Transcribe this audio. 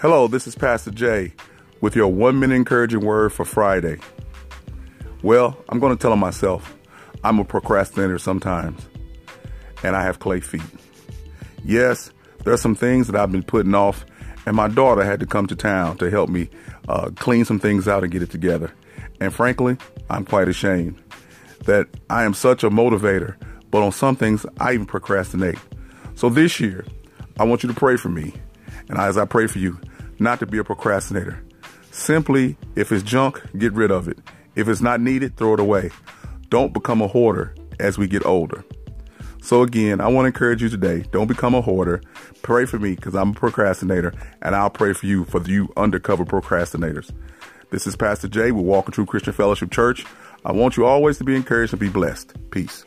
Hello, this is Pastor Jay with your one minute encouraging word for Friday. Well, I'm going to tell myself I'm a procrastinator sometimes, and I have clay feet. Yes, there are some things that I've been putting off, and my daughter had to come to town to help me uh, clean some things out and get it together. And frankly, I'm quite ashamed that I am such a motivator, but on some things I even procrastinate. So this year, I want you to pray for me. And as I pray for you, not to be a procrastinator. Simply, if it's junk, get rid of it. If it's not needed, throw it away. Don't become a hoarder as we get older. So again, I want to encourage you today. Don't become a hoarder. Pray for me because I'm a procrastinator and I'll pray for you for you undercover procrastinators. This is Pastor Jay with Walk in Truth Christian Fellowship Church. I want you always to be encouraged and be blessed. Peace.